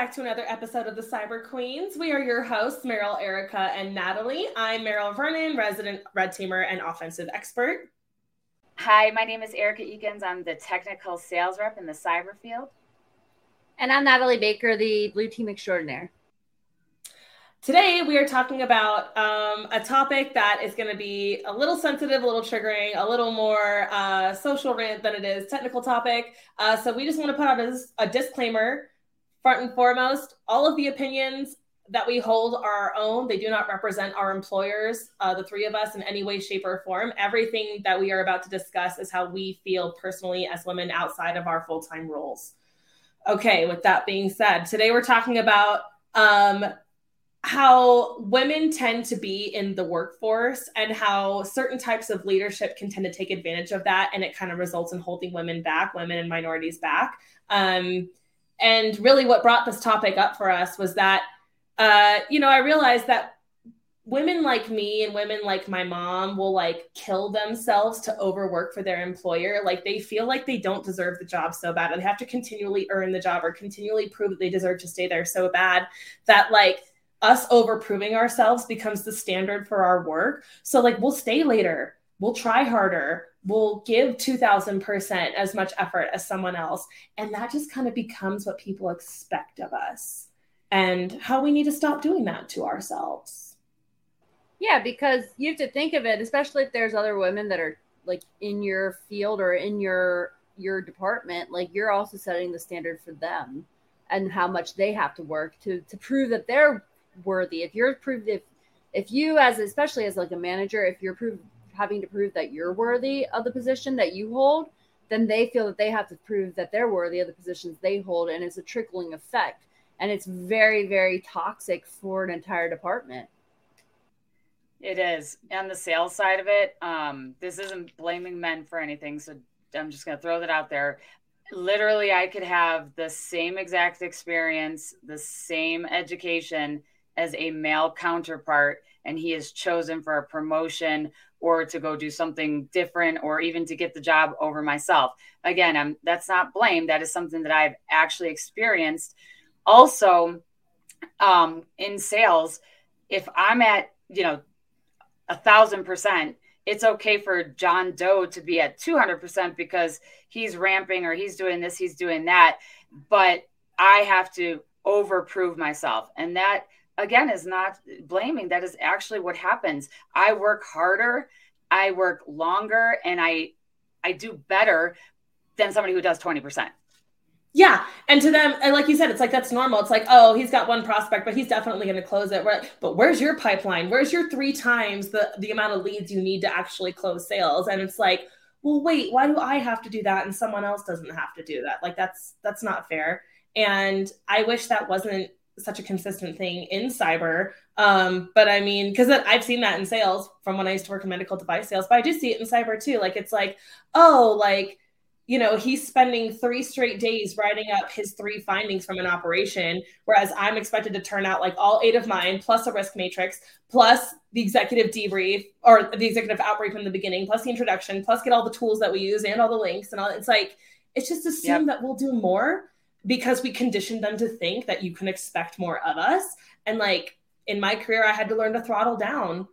welcome back to another episode of the Cyber Queens. We are your hosts, Maril, Erica, and Natalie. I'm Maril Vernon, resident red teamer and offensive expert. Hi, my name is Erica Eakins. I'm the technical sales rep in the cyber field. And I'm Natalie Baker, the blue team extraordinaire. Today, we are talking about um, a topic that is going to be a little sensitive, a little triggering, a little more uh, social rant than it is technical topic. Uh, so, we just want to put out a, a disclaimer front and foremost all of the opinions that we hold are our own. They do not represent our employers, uh, the three of us, in any way, shape, or form. Everything that we are about to discuss is how we feel personally as women outside of our full time roles. Okay, with that being said, today we're talking about um, how women tend to be in the workforce and how certain types of leadership can tend to take advantage of that and it kind of results in holding women back women and minorities back um, and really what brought this topic up for us was that uh, you know i realized that women like me and women like my mom will like kill themselves to overwork for their employer. Like they feel like they don't deserve the job so bad and they have to continually earn the job or continually prove that they deserve to stay there so bad that like us over proving ourselves becomes the standard for our work. So, like, we'll stay later, we'll try harder, we'll give 2000% as much effort as someone else. And that just kind of becomes what people expect of us and how we need to stop doing that to ourselves. Yeah, because you have to think of it, especially if there's other women that are like in your field or in your your department, like you're also setting the standard for them and how much they have to work to to prove that they're worthy if you're proved if if you as especially as like a manager if you're prove, having to prove that you're worthy of the position that you hold then they feel that they have to prove that they're worthy of the positions they hold and it's a trickling effect. And it's very very toxic for an entire department. It is. On the sales side of it um, this isn't blaming men for anything so i'm just going to throw that out there. Literally i could have the same exact experience the same education as a male counterpart and he is chosen for a promotion or to go do something different or even to get the job over myself. Again I'm, that's not blame. That is something that i've actually experienced. Also um, in sales if i'm at you know a thousand percent it's okay for john doe to be at 200% because he's ramping or he's doing this he's doing that. But i have to overprove myself. And that again is not blaming. That is actually what happens. I work harder i work longer and i i do better than somebody who does 20% yeah and to them and like you said it's like that's normal. It's like oh he's got one prospect but he's definitely going to close it. But where's your pipeline? Where's your three times the the amount of leads you need to actually close sales? And it's like well wait why do i have to do that and someone else doesn't have to do that? Like that's that's not fair. And i wish that wasn't such a consistent thing in cyber. Um, but I mean, because I've seen that in sales from when I used to work in medical device sales, but I do see it in cyber too. Like it's like, oh, like you know, he's spending three straight days writing up his three findings from an operation, whereas I'm expected to turn out like all eight of mine, plus a risk matrix, plus the executive debrief or the executive outbrief in the beginning, plus the introduction, plus get all the tools that we use and all the links and all. It's like it's just assume yep. that we'll do more because we conditioned them to think that you can expect more of us. And like in my career, I had to learn to throttle down.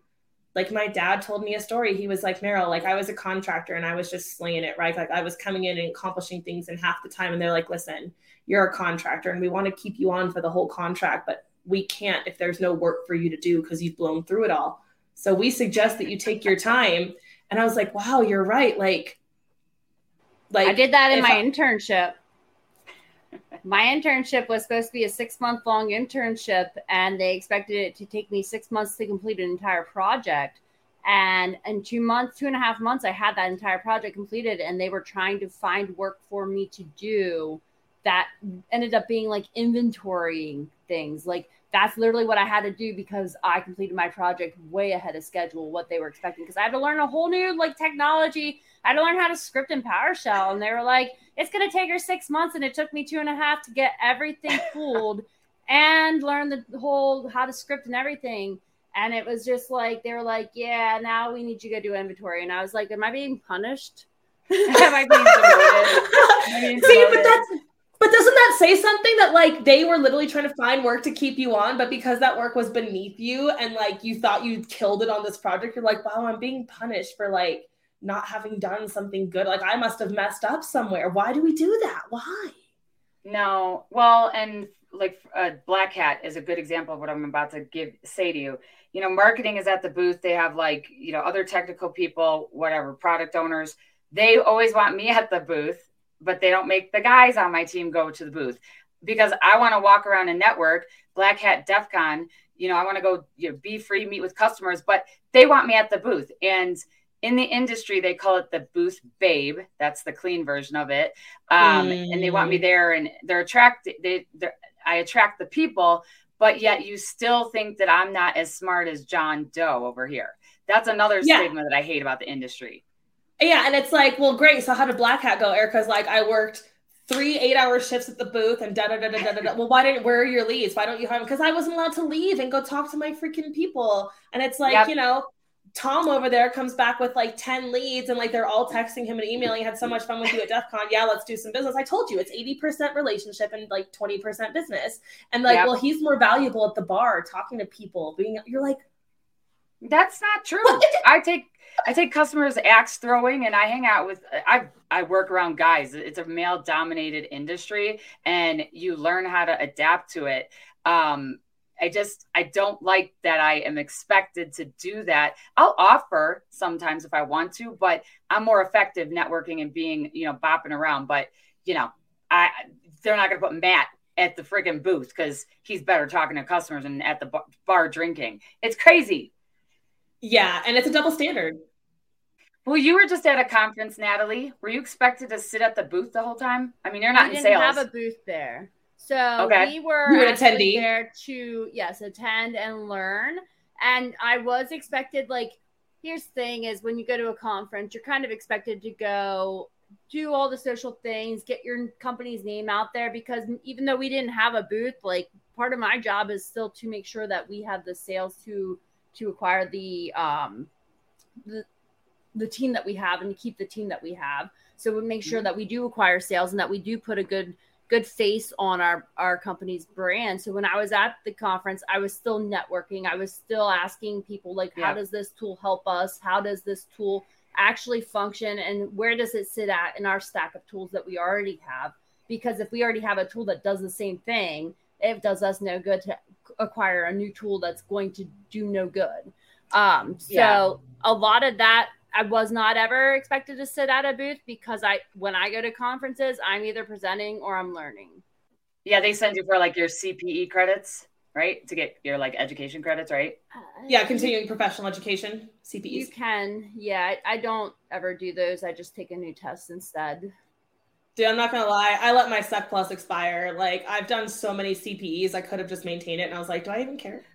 Like my dad told me a story. He was like, Maril, like I was a contractor and I was just slinging it, right? Like I was coming in and accomplishing things in half the time. And they're like, listen, you're a contractor and we want to keep you on for the whole contract, but we can't if there's no work for you to do because you've blown through it all. So we suggest that you take your time. And I was like, wow, you're right. Like, like I did that in my I- internship my internship was supposed to be a six month long internship, and they expected it to take me six months to complete an entire project. And in two months, two and a half months, I had that entire project completed, and they were trying to find work for me to do that ended up being like inventorying things. Like that's literally what I had to do because I completed my project way ahead of schedule, what they were expecting. Because I had to learn a whole new like technology. I had to learn how to script in PowerShell, and they were like, "It's going to take her six months," and it took me two and a half to get everything pulled and learn the whole how to script and everything. And it was just like they were like, "Yeah, now we need you to do inventory," and I was like, "Am I being punished?" Am I being? See, but that's but doesn't that say something that like they were literally trying to find work to keep you on, but because that work was beneath you and like you thought you killed it on this project, you're like, wow, I'm being punished for like not having done something good. Like I must have messed up somewhere. Why do we do that? Why? No. Well, and like uh, Black Hat is a good example of what I'm about to give say to you. You know, marketing is at the booth. They have like, you know, other technical people, whatever, product owners. They always want me at the booth, but they don't make the guys on my team go to the booth because I want to walk around and network. Black Hat DEF CON, you know, I want to go, you know, be free, meet with customers, but they want me at the booth. And in the industry they call it the booth babe that's the clean version of it um, mm. and they want me mm. there and they're attracted they they're, i attract the people but yet you still think that i'm not as smart as john doe over here that's another yeah. stigma that i hate about the industry yeah and it's like well great so how did black hat go erica's like i worked three eight hour shifts at the booth and da da da da da da. Well, why didn't where are your leads? Why don't you have them? Because I wasn't allowed to leave and go talk to my freaking people. And it's like, yep. you know, Tom over there comes back with like 10 leads and like they're all texting him and emailing, had so much fun with you at DEF CON. Yeah, let's do some business. I told you it's 80% relationship and like 20% business. And like, yep. well, he's more valuable at the bar talking to people, being you're like, that's not true. I take I take customers axe throwing and I hang out with I I work around guys. It's a male dominated industry and you learn how to adapt to it. Um, I just I don't like that I am expected to do that. I'll offer sometimes if I want to, but I'm more effective networking and being, you know, bopping around. But you know, I they're not gonna put Matt at the friggin' booth because he's better talking to customers and at the bar drinking. It's crazy. Yeah, and it's a double standard. Well, you were just at a conference, Natalie. Were you expected to sit at the booth the whole time? I mean, you're not we in didn't sales. Have a booth there. So okay. we were you attendee there to yes attend and learn. And I was expected like here's the thing is when you go to a conference, you're kind of expected to go do all the social things, get your company's name out there because even though we didn't have a booth, like part of my job is still to make sure that we have the sales to to acquire the um the the team that we have and to keep the team that we have. So we make sure mm-hmm. that we do acquire sales and that we do put a good good face on our our company's brand. So when I was at the conference, I was still networking. I was still asking people like, yeah. how does this tool help us? How does this tool actually function, and where does it sit at in our stack of tools that we already have? Because if we already have a tool that does the same thing, it does us no good to acquire a new tool that's going to do no good. Um, so yeah. a lot of that I was not ever expected to sit at a booth because I when I go to conferences, I'm either presenting or I'm learning. Yeah, they send you for like your CPE credits, right? To get your like education credits, right? Uh, yeah, continuing professional education, CPEs. You can. Yeah, I, I don't ever do those. I just take a new test instead. Dude, I'm not gonna lie. I let my Sec Plus expire. Like I've done so many CPEs, I could have just maintained it, and I was like, do I even care?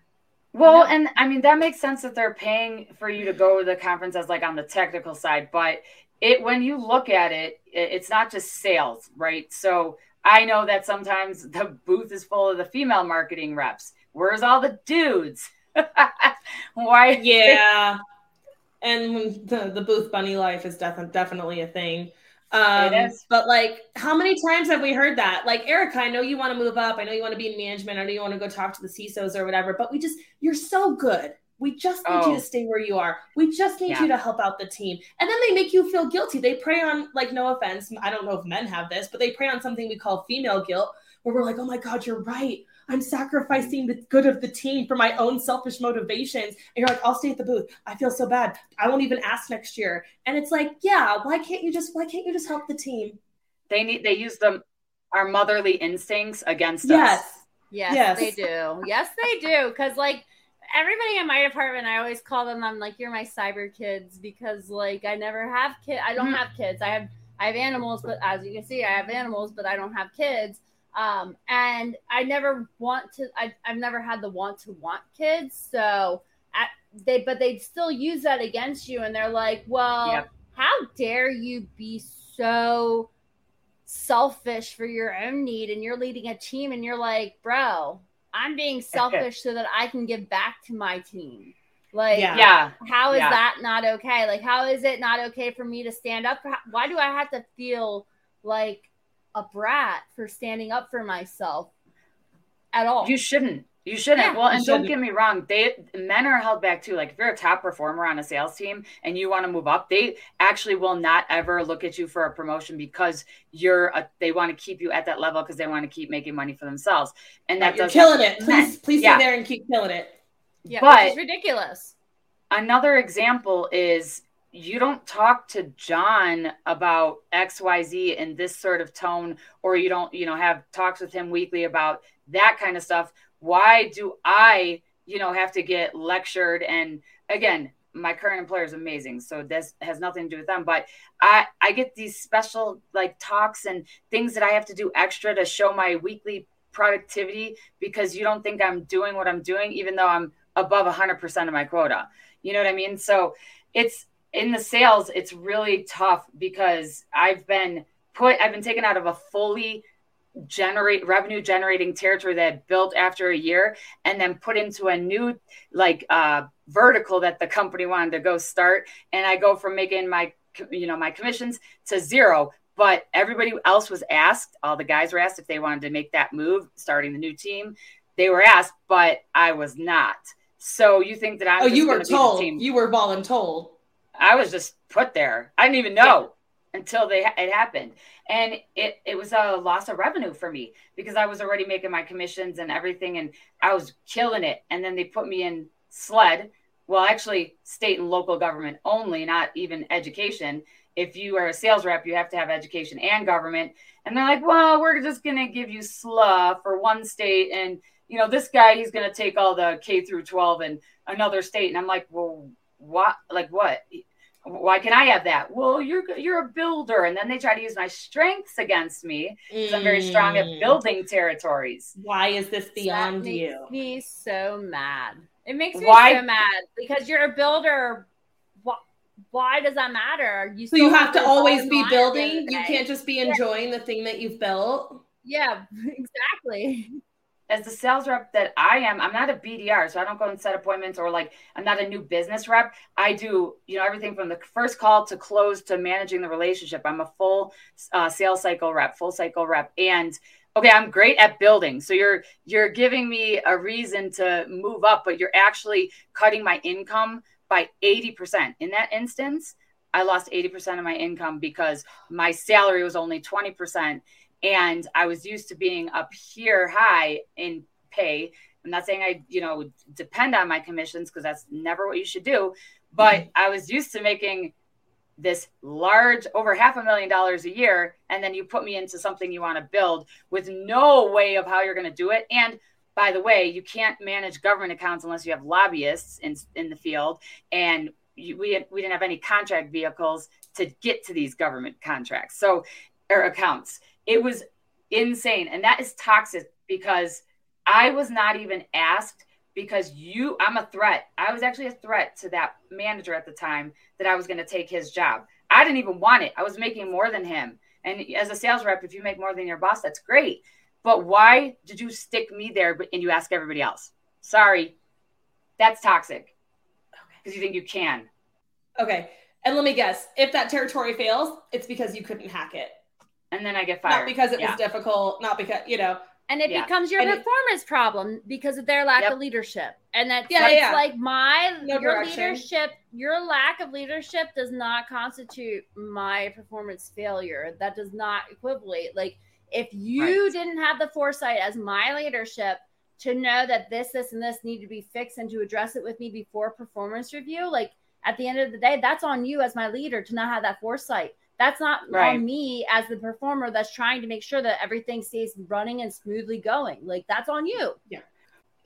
Well, no. and I mean that makes sense that they're paying for you to go to the conference as like on the technical side, but it when you look at it, it's not just sales, right? So I know that sometimes the booth is full of the female marketing reps. Where's all the dudes? Why? Yeah. and the, the booth bunny life is def- definitely a thing. Um, but like, how many times have we heard that? Like, Erica, I know you want to move up. I know you want to be in management. I know you want to go talk to the CISOs or whatever, but we just, you're so good. We just need oh. you to stay where you are. We just need yeah. you to help out the team. And then they make you feel guilty. They prey on, like, no offense. I don't know if men have this, but they prey on something we call female guilt, where we're like, oh my God, you're right. I'm sacrificing the good of the team for my own selfish motivations. And you're like, I'll stay at the booth. I feel so bad. I won't even ask next year. And it's like, yeah, why can't you just why can't you just help the team? They need they use them our motherly instincts against yes. us. Yes. Yes, they do. Yes, they do. Cause like everybody in my department, I always call them, I'm like, you're my cyber kids because like I never have kids. I don't mm-hmm. have kids. I have I have animals, but as you can see, I have animals, but I don't have kids. Um, and I never want to, I, I've never had the want to want kids. So at, they, but they'd still use that against you. And they're like, well, yep. how dare you be so selfish for your own need and you're leading a team and you're like, bro, I'm being selfish so that I can give back to my team. Like, yeah. how is yeah. that not okay? Like, how is it not okay for me to stand up? Why do I have to feel like a brat for standing up for myself at all. You shouldn't. You shouldn't. Yeah, well, and don't get me wrong, they men are held back too. Like if you're a top performer on a sales team and you want to move up, they actually will not ever look at you for a promotion because you're a, they want to keep you at that level because they want to keep making money for themselves. And that you're killing it. Please, please yeah. stay there and keep killing it. Yeah, but it's ridiculous. Another example is you don't talk to John about XYZ in this sort of tone, or you don't, you know, have talks with him weekly about that kind of stuff why do I, you know, have to get lectured? And again, my current employer is amazing, so this has nothing to do with them. But I, I get these special like talks and things that I have to do extra to show my weekly productivity because you don't think I'm doing what I'm doing, even though I'm above 100% of my quota. You know what I mean? So it's in the sales, it's really tough because I've been put, I've been taken out of a fully generate revenue generating territory that I built after a year and then put into a new like uh, vertical that the company wanted to go start. And i go from making my you know my commissions to zero. But everybody else was asked all the guys were asked if they wanted to make that move starting the new team. They were asked but i was not. So you think that i'm oh you were told. you were voluntold i was just put there. I didn't even know yeah. until they it happened. And it it was a loss of revenue for me because i was already making my commissions and everything and i was killing it. And then they put me in sled well actually state and local government only not even education. If you are a sales rep you have to have education and government. And they're like well we're just going to give you SLA for one state and you know this guy he's going to take all the k through 12 in another state. And i'm like well what like what why can I have that? Well, you're you're a builder, and then they try to use my strengths against me because mm. I'm very strong at mm. building territories. Why is this beyond that you? me so mad. It makes me why? so mad because you're a builder. Why, why does that matter? You so you have, have to always be building. You can't just be enjoying yeah. the thing that you've built. Yeah, exactly as the sales rep that I am, I'm not a BDR, so I don't go and set appointments or like I'm not a new business rep. I do, you know, everything from the first call to close to managing the relationship. I'm a full uh, sales cycle rep, full cycle rep, and okay, I'm great at building. So you're you're giving me a reason to move up, but you're actually cutting my income by 80%. In that instance, I lost 80% of my income because my salary was only 20% and I was used to being up here high in pay. I'm not saying I, you know, depend on my commissions because that's never what you should do, but mm-hmm. I was used to making this large over half a million dollars a year and then you put me into something you want to build with no way of how you're going to do it. And by the way you can't manage government accounts unless you have lobbyists in, in the field. And you, we, we didn't have any contract vehicles to get to these government contracts. So or accounts it was insane. And that is toxic because I was not even asked because you, I'm a threat. I was actually a threat to that manager at the time that I was going to take his job. I didn't even want it. I was making more than him. And as a sales rep, if you make more than your boss, that's great. But why did you stick me there and you ask everybody else? Sorry, that's toxic because you think you can. Okay. And let me guess if that territory fails, it's because you couldn't hack it and then I get fired. Not because it yeah. was difficult, not because you know. And it yeah. becomes your and performance it, problem because of their lack yep. of leadership. And that's yeah, like, yeah. like my no your direction. leadership, your lack of leadership does not constitute my performance failure. That does not equivalent. Like if you right. didn't have the foresight as my leadership to know that this, this, and this need to be fixed and to address it with me before performance review, like at the end of the day, that's on you as my leader to not have that foresight. That's not right. on me as the performer that's trying to make sure that everything stays running and smoothly going. Like that's on you. Yeah.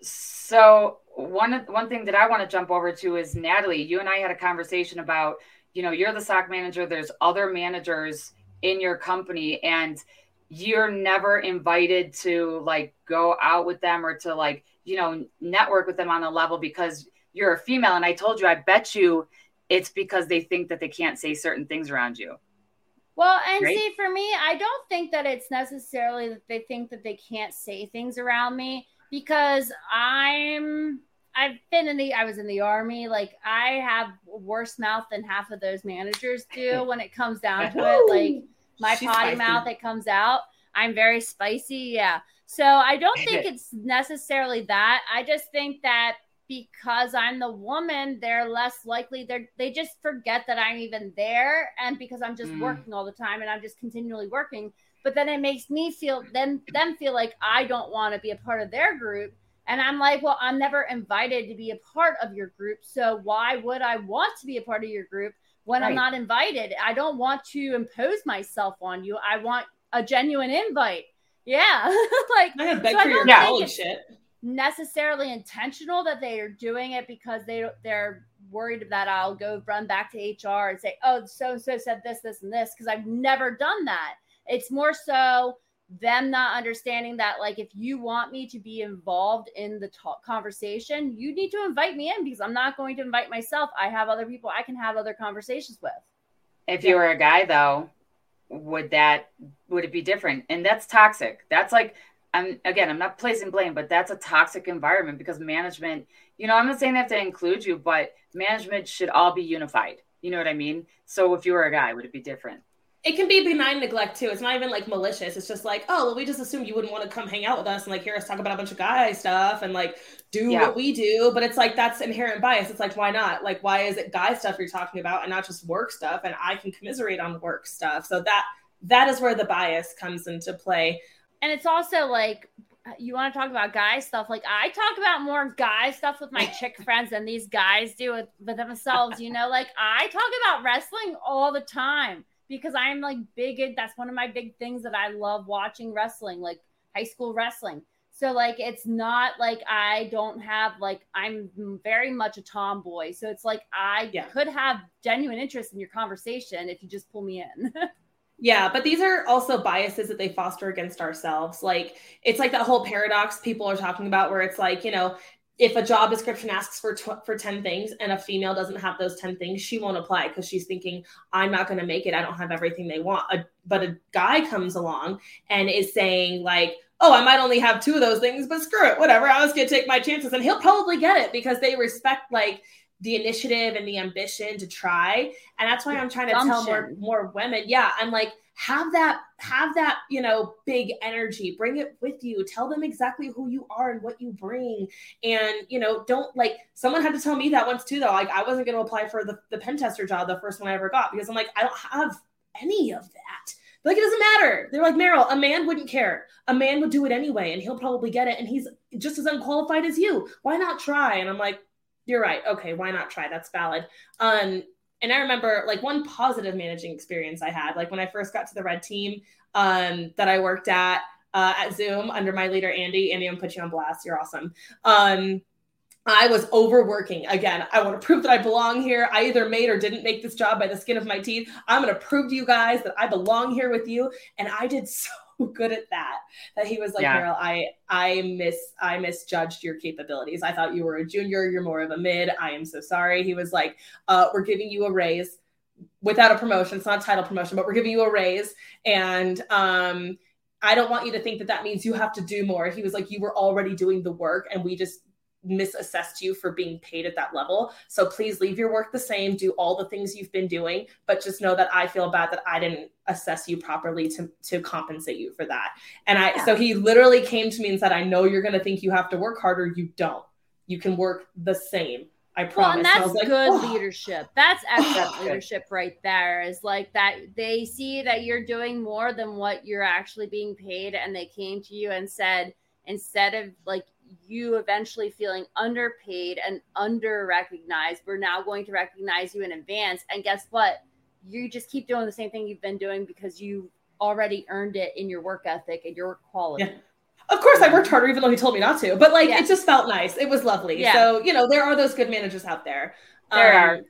So one one thing that I want to jump over to is Natalie. You and I had a conversation about, you know, you're the SOC manager. There's other managers in your company, and you're never invited to like go out with them or to like you know network with them on a level because you're a female. And I told you, I bet you it's because they think that they can't say certain things around you. Well, and right? see, for me, I don't think that it's necessarily that they think that they can't say things around me because I'm I've been in the I was in the army. Like I have worse mouth than half of those managers do when it comes down to it. Like my She's potty spicy. mouth, that comes out. I'm very spicy. Yeah. So I don't think it's necessarily that. I just think that because I'm the woman, they're less likely they they just forget that I'm even there and because I'm just mm. working all the time and I'm just continually working, but then it makes me feel them them feel like I don't want to be a part of their group and I'm like, well, I'm never invited to be a part of your group, so why would I want to be a part of your group when right. I'm not invited? I don't want to impose myself on you. I want a genuine invite. Yeah, like I beg so for your yeah. shit necessarily intentional that they are doing it because they they're worried that I'll go run back to HR and say, "Oh, so and so said this, this, and this," because I've never done that. It's more so them not understanding that, like, if you want me to be involved in the talk conversation, you need to invite me in because I'm not going to invite myself. I have other people I can have other conversations with. If you were a guy, though, would that would it be different? And that's toxic. That's like I'm again, I'm not placing blame, but that's a toxic environment because management, you know, I'm not saying they have to include you, but management should all be unified. You know what I mean? So if you were a guy, would it be different? It can be benign neglect too. It's not even like malicious. It's just like, oh, well, we just assumed you wouldn't want to come hang out with us and like hear us talk about a bunch of guy stuff and like do yeah. what we do. But it's like that's inherent bias. It's like, why not? Like, why is it guy stuff you're talking about and not just work stuff? And I can commiserate on work stuff. So that that is where the bias comes into play and it's also like you want to talk about guy stuff. Like I talk about more guy stuff with my chick friends than these guys do with, with themselves. You know, like I talk about wrestling all the time because I'm like big. That's one of my big things that I love watching wrestling, like high school wrestling. So like it's not like I don't have like I'm very much a tomboy. So it's like I yeah. could have genuine interest in your conversation if you just pull me in. Yeah, but these are also biases that they foster against ourselves. Like it's like that whole paradox people are talking about where it's like, you know, if a job description asks for tw- for 10 things and a female doesn't have those 10 things, she won't apply because she's thinking I'm not going to make it. I don't have everything they want. A, but a guy comes along and is saying like, "Oh, I might only have two of those things, but screw it. Whatever. I was going to take my chances." And he'll probably get it because they respect like the initiative and the ambition to try. And that's why I'm trying to tell more more women, yeah, I'm like have that have that you know big energy. Bring it with you. Tell them exactly who you are and what you bring. And you know don't like someone had to tell me that once too though. Like i wasn't going to apply for the, the pen tester job the first one i ever got because i'm like i don't have any of that. Like it doesn't matter. They're like maril a man wouldn't care. A man would do it anyway and he'll probably get it and he's just as unqualified as you. Why not try? And i'm like you're right. Okay, why not try? That's valid. Um, and I remember like one positive managing experience I had, like when I first got to the red team um, that I worked at uh, at Zoom under my leader Andy. Andy, I'm put you on blast. You're awesome. Um, I was overworking. Again, I want to prove that I belong here. I either made or didn't make this job by the skin of my teeth. I'm going to prove to you guys that I belong here with you. And I did so good at that that he was like, yeah. Maril, I I miss I misjudged your capabilities. I thought you were a junior. You're more of a mid. I am so sorry. He was like, uh, we're giving you a raise without a promotion. It's not a title promotion, but we're giving you a raise. And um, I don't want you to think that that means you have to do more. He was like, you were already doing the work, and we just misassessed you for being paid at that level. So please leave your work the same, do all the things you've been doing, but just know that I feel bad that I didn't assess you properly to to compensate you for that. And I yeah. so he literally came to me and said, "I know you're going to think you have to work harder, you don't. You can work the same." I promise. Well, and that's like, good oh. leadership. That's excellent leadership right there. Is like that they see that you're doing more than what you're actually being paid, and they came to you and said, instead of like you eventually feeling underpaid and under recognized, we're now going to recognize you in advance. And guess what? You just keep doing the same thing you've been doing because you already earned it in your work ethic and your work quality. Yeah. Of course, I worked harder, even though he told me not to. But like, yeah. it just felt nice. It was lovely. Yeah. So you know, there are those good managers out there. There um, are,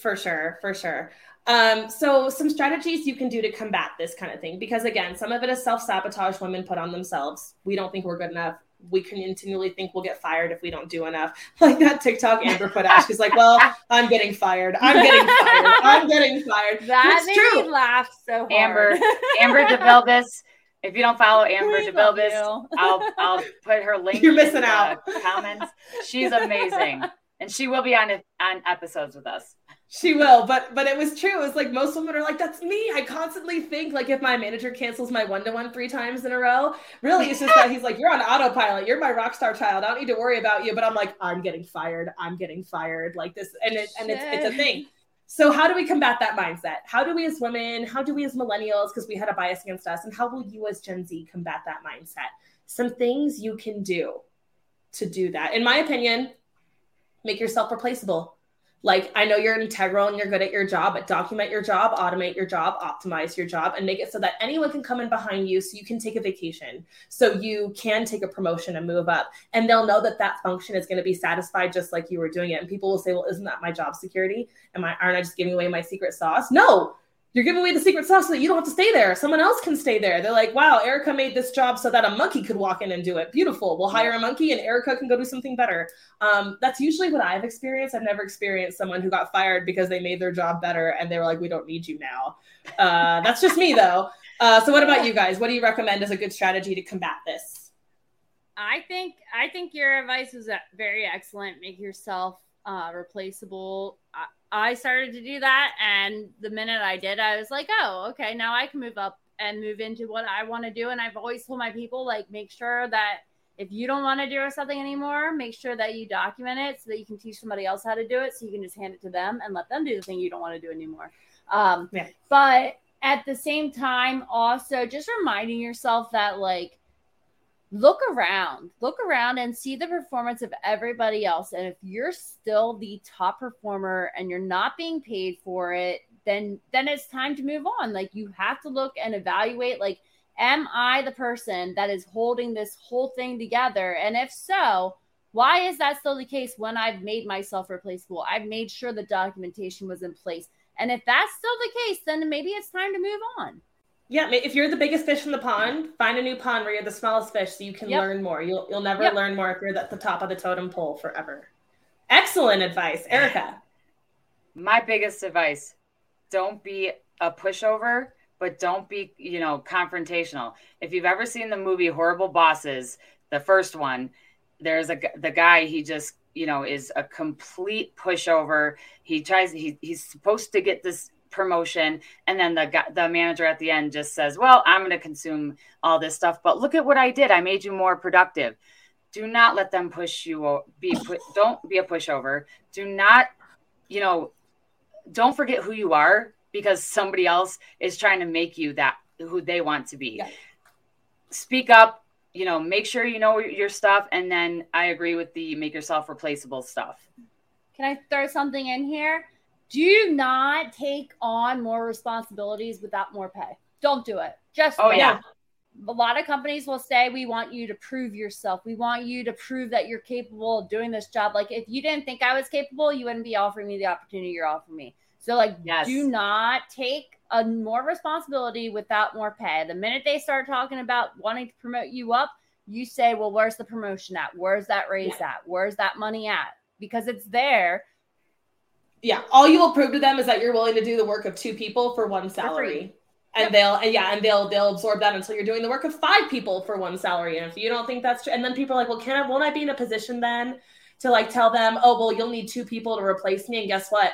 for sure, for sure. Um, so some strategies you can do to combat this kind of thing, because again, some of it is self sabotage women put on themselves. We don't think we're good enough we continually think we'll get fired if we don't do enough. Like that TikTok Amber put out. She's like, "Well, I'm getting fired. I'm getting fired. I'm getting fired." That it's made true. me laugh so hard. Amber, Amber DeVilbiss. If you don't follow Amber DeVilbiss, I'll I'll put her link. You're missing out. Comments. She's amazing, and she will be on on episodes with us. She will, but but it was true. It was like most women are like, "That's me." I constantly think like if my manager cancels my one to one three times in a row, really, it's just that he's like, "You're on autopilot. You're my rock star child. I don't need to worry about you." But I'm like, "I'm getting fired. I'm getting fired." Like this, and it, and it's it's a thing. So how do we combat that mindset? How do we as women? How do we as millennials? Because we had a bias against us, and how will you as Gen Z combat that mindset? Some things you can do to do that. In my opinion, make yourself replaceable like i know you're integral and you're good at your job but document your job automate your job optimize your job and make it so that anyone can come in behind you so you can take a vacation so you can take a promotion and move up. And they'll know that that function is going to be satisfied just like you were doing it. And people will say well isn't that my job security? Am i aren't i just giving away my secret sauce? No you're giving away the secret sauce so that you don't have to stay there. Someone else can stay there. They're like, wow, Erica made this job so that a monkey could walk in and do it. Beautiful. We'll hire a monkey and Erica can go do something better. Um, that's usually what I've experienced. I've never experienced someone who got fired because they made their job better and they were like, we don't need you now. Uh, that's just me though. Uh, so what about you guys? What do you recommend as a good strategy to combat this? I think I think your advice was very excellent. Make yourself uh, replaceable. I started to do that. And the minute I did, I was like, oh, okay, now I can move up and move into what I want to do. And I've always told my people, like, make sure that if you don't want to do something anymore, make sure that you document it so that you can teach somebody else how to do it. So you can just hand it to them and let them do the thing you don't want to do anymore. Um, yeah. But at the same time, also just reminding yourself that, like, look around look around and see the performance of everybody else. And if you're still the top performer and you're not being paid for it then then it's time to move on. Like you have to look and evaluate like am i the person that is holding this whole thing together? And if so why is that still the case when i've made myself replaceable? I've made sure the documentation was in place. And if that's still the case then maybe it's time to move on yeah, if you're the biggest fish in the pond, find a new pond where you're the smallest fish so you can yep. learn more. You'll you'll never yep. learn more if you're at the top of the totem pole forever. Excellent advice, Erica. My biggest advice: don't be a pushover, but don't be, you know, confrontational. If you've ever seen the movie Horrible Bosses, the first one, there's a the guy he just you know is a complete pushover. He tries he he's supposed to get this promotion and then the the manager at the end just says well i'm going to consume all this stuff but look at what i did. I made you more productive. Do not let them push you be put don't be a pushover. Do not you know don't forget who you are because somebody else is trying to make you that who they want to be. Yeah. speak up you know make sure you know your stuff and then i agree with the make yourself replaceable stuff. Can i throw something in here do not take on more responsibilities without more pay. Don't do it. Just oh yeah. A lot of companies will say we want you to prove yourself. We want you to prove that you're capable of doing this job. Like if you didn't think I was capable, you wouldn't be offering me the opportunity you're offering me. So like yes. do not take a more responsibility without more pay. The minute they start talking about wanting to promote you up, you say, "Well, where's the promotion at? Where's that raise yeah. at? Where's that money at?" Because it's there yeah, all you will prove to them is that you're willing to do the work of two people for one salary. And yep. they'll and yeah, and they'll they'll absorb that until you're doing the work of five people for one salary. And if you don't think that's true, and then people are like, well, can I won't I be in a position then to like tell them, oh well, you'll need two people to replace me? And guess what?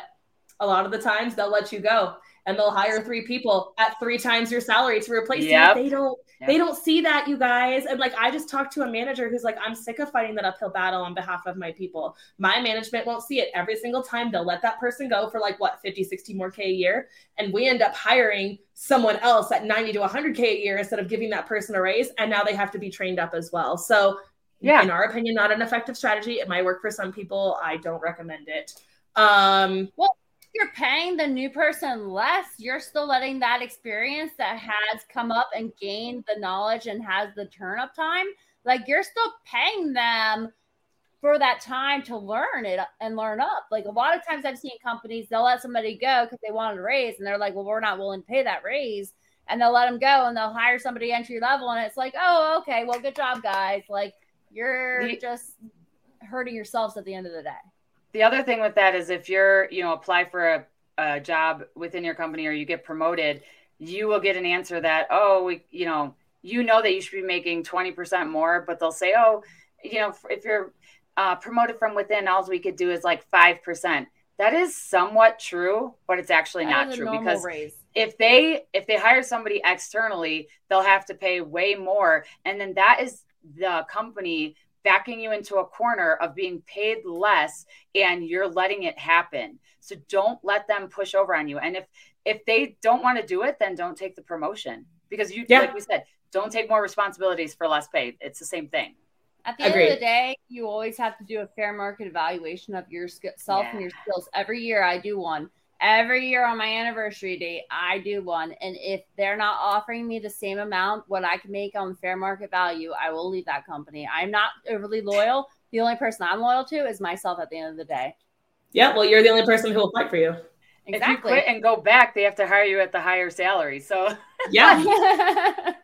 A lot of the times they'll let you go and they'll hire three people at three times your salary to replace yep. you. They don't yep. they don't see that, you guys. And like I just talked to a manager who's like, I'm sick of fighting that uphill battle on behalf of my people. My management won't see it every single time. They'll let that person go for like what 50, 60 more K a year. And we end up hiring someone else at 90 to 100K a year instead of giving that person a raise. And now they have to be trained up as well. So yeah, in our opinion, not an effective strategy. It might work for some people. I don't recommend it. Um, well, you're paying the new person less, you're still letting that experience that has come up and gained the knowledge and has the turn up time, like you're still paying them for that time to learn it and learn up. Like a lot of times I've seen companies, they'll let somebody go because they wanted a raise and they're like, well, we're not willing to pay that raise. And they'll let them go and they'll hire somebody entry level. And it's like, oh, okay, well, good job, guys. Like you're just hurting yourselves at the end of the day the other thing with that is if you're, you know, apply for a, a job within your company or you get promoted, you will get an answer that, oh, we, you know, you know that you should be making 20% more, but they'll say, oh, you know, if you're uh, promoted from within, all we could do is like 5%. that is somewhat true, but it's actually that not true because raise. if they if they hire somebody externally, they'll have to pay way more, and then that is the company backing you into a corner of being paid less and you're letting it happen. So don't let them push over on you. And if if they don't want to do it, then don't take the promotion because you yeah. like we said, don't take more responsibilities for less pay. It's the same thing. At the Agreed. end of the day, you always have to do a fair market evaluation of yourself yeah. and your skills. Every year, I do one. Every year on my anniversary date, I do one. And if they're not offering me the same amount what I can make on fair market value, I will leave that company. I'm not overly loyal. The only person I'm loyal to is myself at the end of the day. Yeah, well, you're the only person who will fight for you. Exactly. If you quit and go back, they have to hire you at the higher salary. So yeah.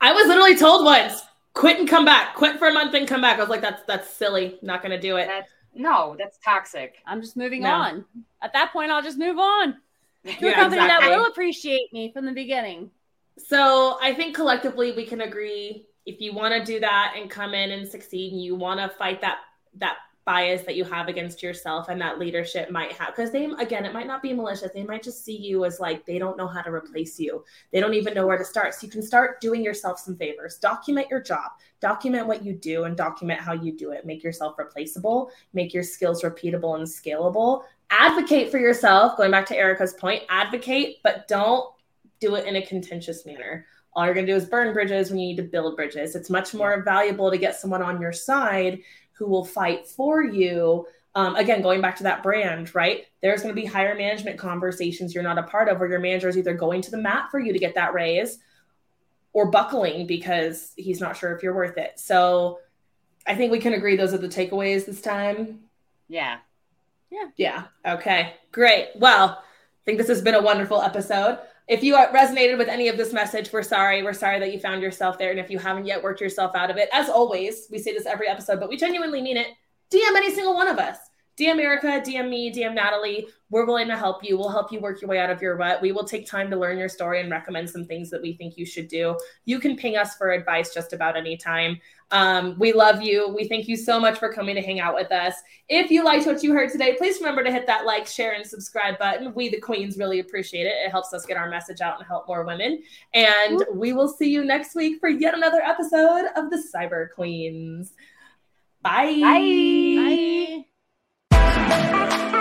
I was literally told once, quit and come back. Quit for a month and come back. I was like, that's that's silly. Not gonna do it. That's, no, that's toxic. I'm just moving no. on. At that point, I'll just move on to yeah, a company exactly. that will appreciate me from the beginning. So I think collectively we can agree if you want to do that and come in and succeed and you want to fight that that bias that you have against yourself and that leadership might have because they again it might not be malicious. They might just see you as like they don't know how to replace you. They don't even know where to start. So you can start doing yourself some favors. Document your job. Document what you do and document how you do it. Make yourself replaceable. Make your skills repeatable and scalable. Advocate for yourself. Going back to erica's point advocate but don't do it in a contentious manner. All you're going to do is burn bridges when you need to build bridges. It's much more valuable to get someone on your side who will fight for you. Um, again, going back to that brand, right? There's going to be higher management conversations you're not a part of where your manager is either going to the mat for you to get that raise or buckling because he's not sure if you're worth it. So I think we can agree those are the takeaways this time. Yeah. Yeah. Yeah. Okay. Great. Well, I think this has been a wonderful episode. If you resonated with any of this message, we're sorry. We're sorry that you found yourself there. And if you haven't yet worked yourself out of it, as always, we say this every episode, but we genuinely mean it. DM any single one of us. DM Erica, DM me, DM Natalie. We're willing to help you. We'll help you work your way out of your rut. We will take time to learn your story and recommend some things that we think you should do. You can ping us for advice just about any time. Um, we love you. We thank you so much for coming to hang out with us. If you liked what you heard today, please remember to hit that like, share, and subscribe button. We, the queens, really appreciate it. It helps us get our message out and help more women. And we will see you next week for yet another episode of the Cyber Queens. Bye. Bye. Bye. Thank you.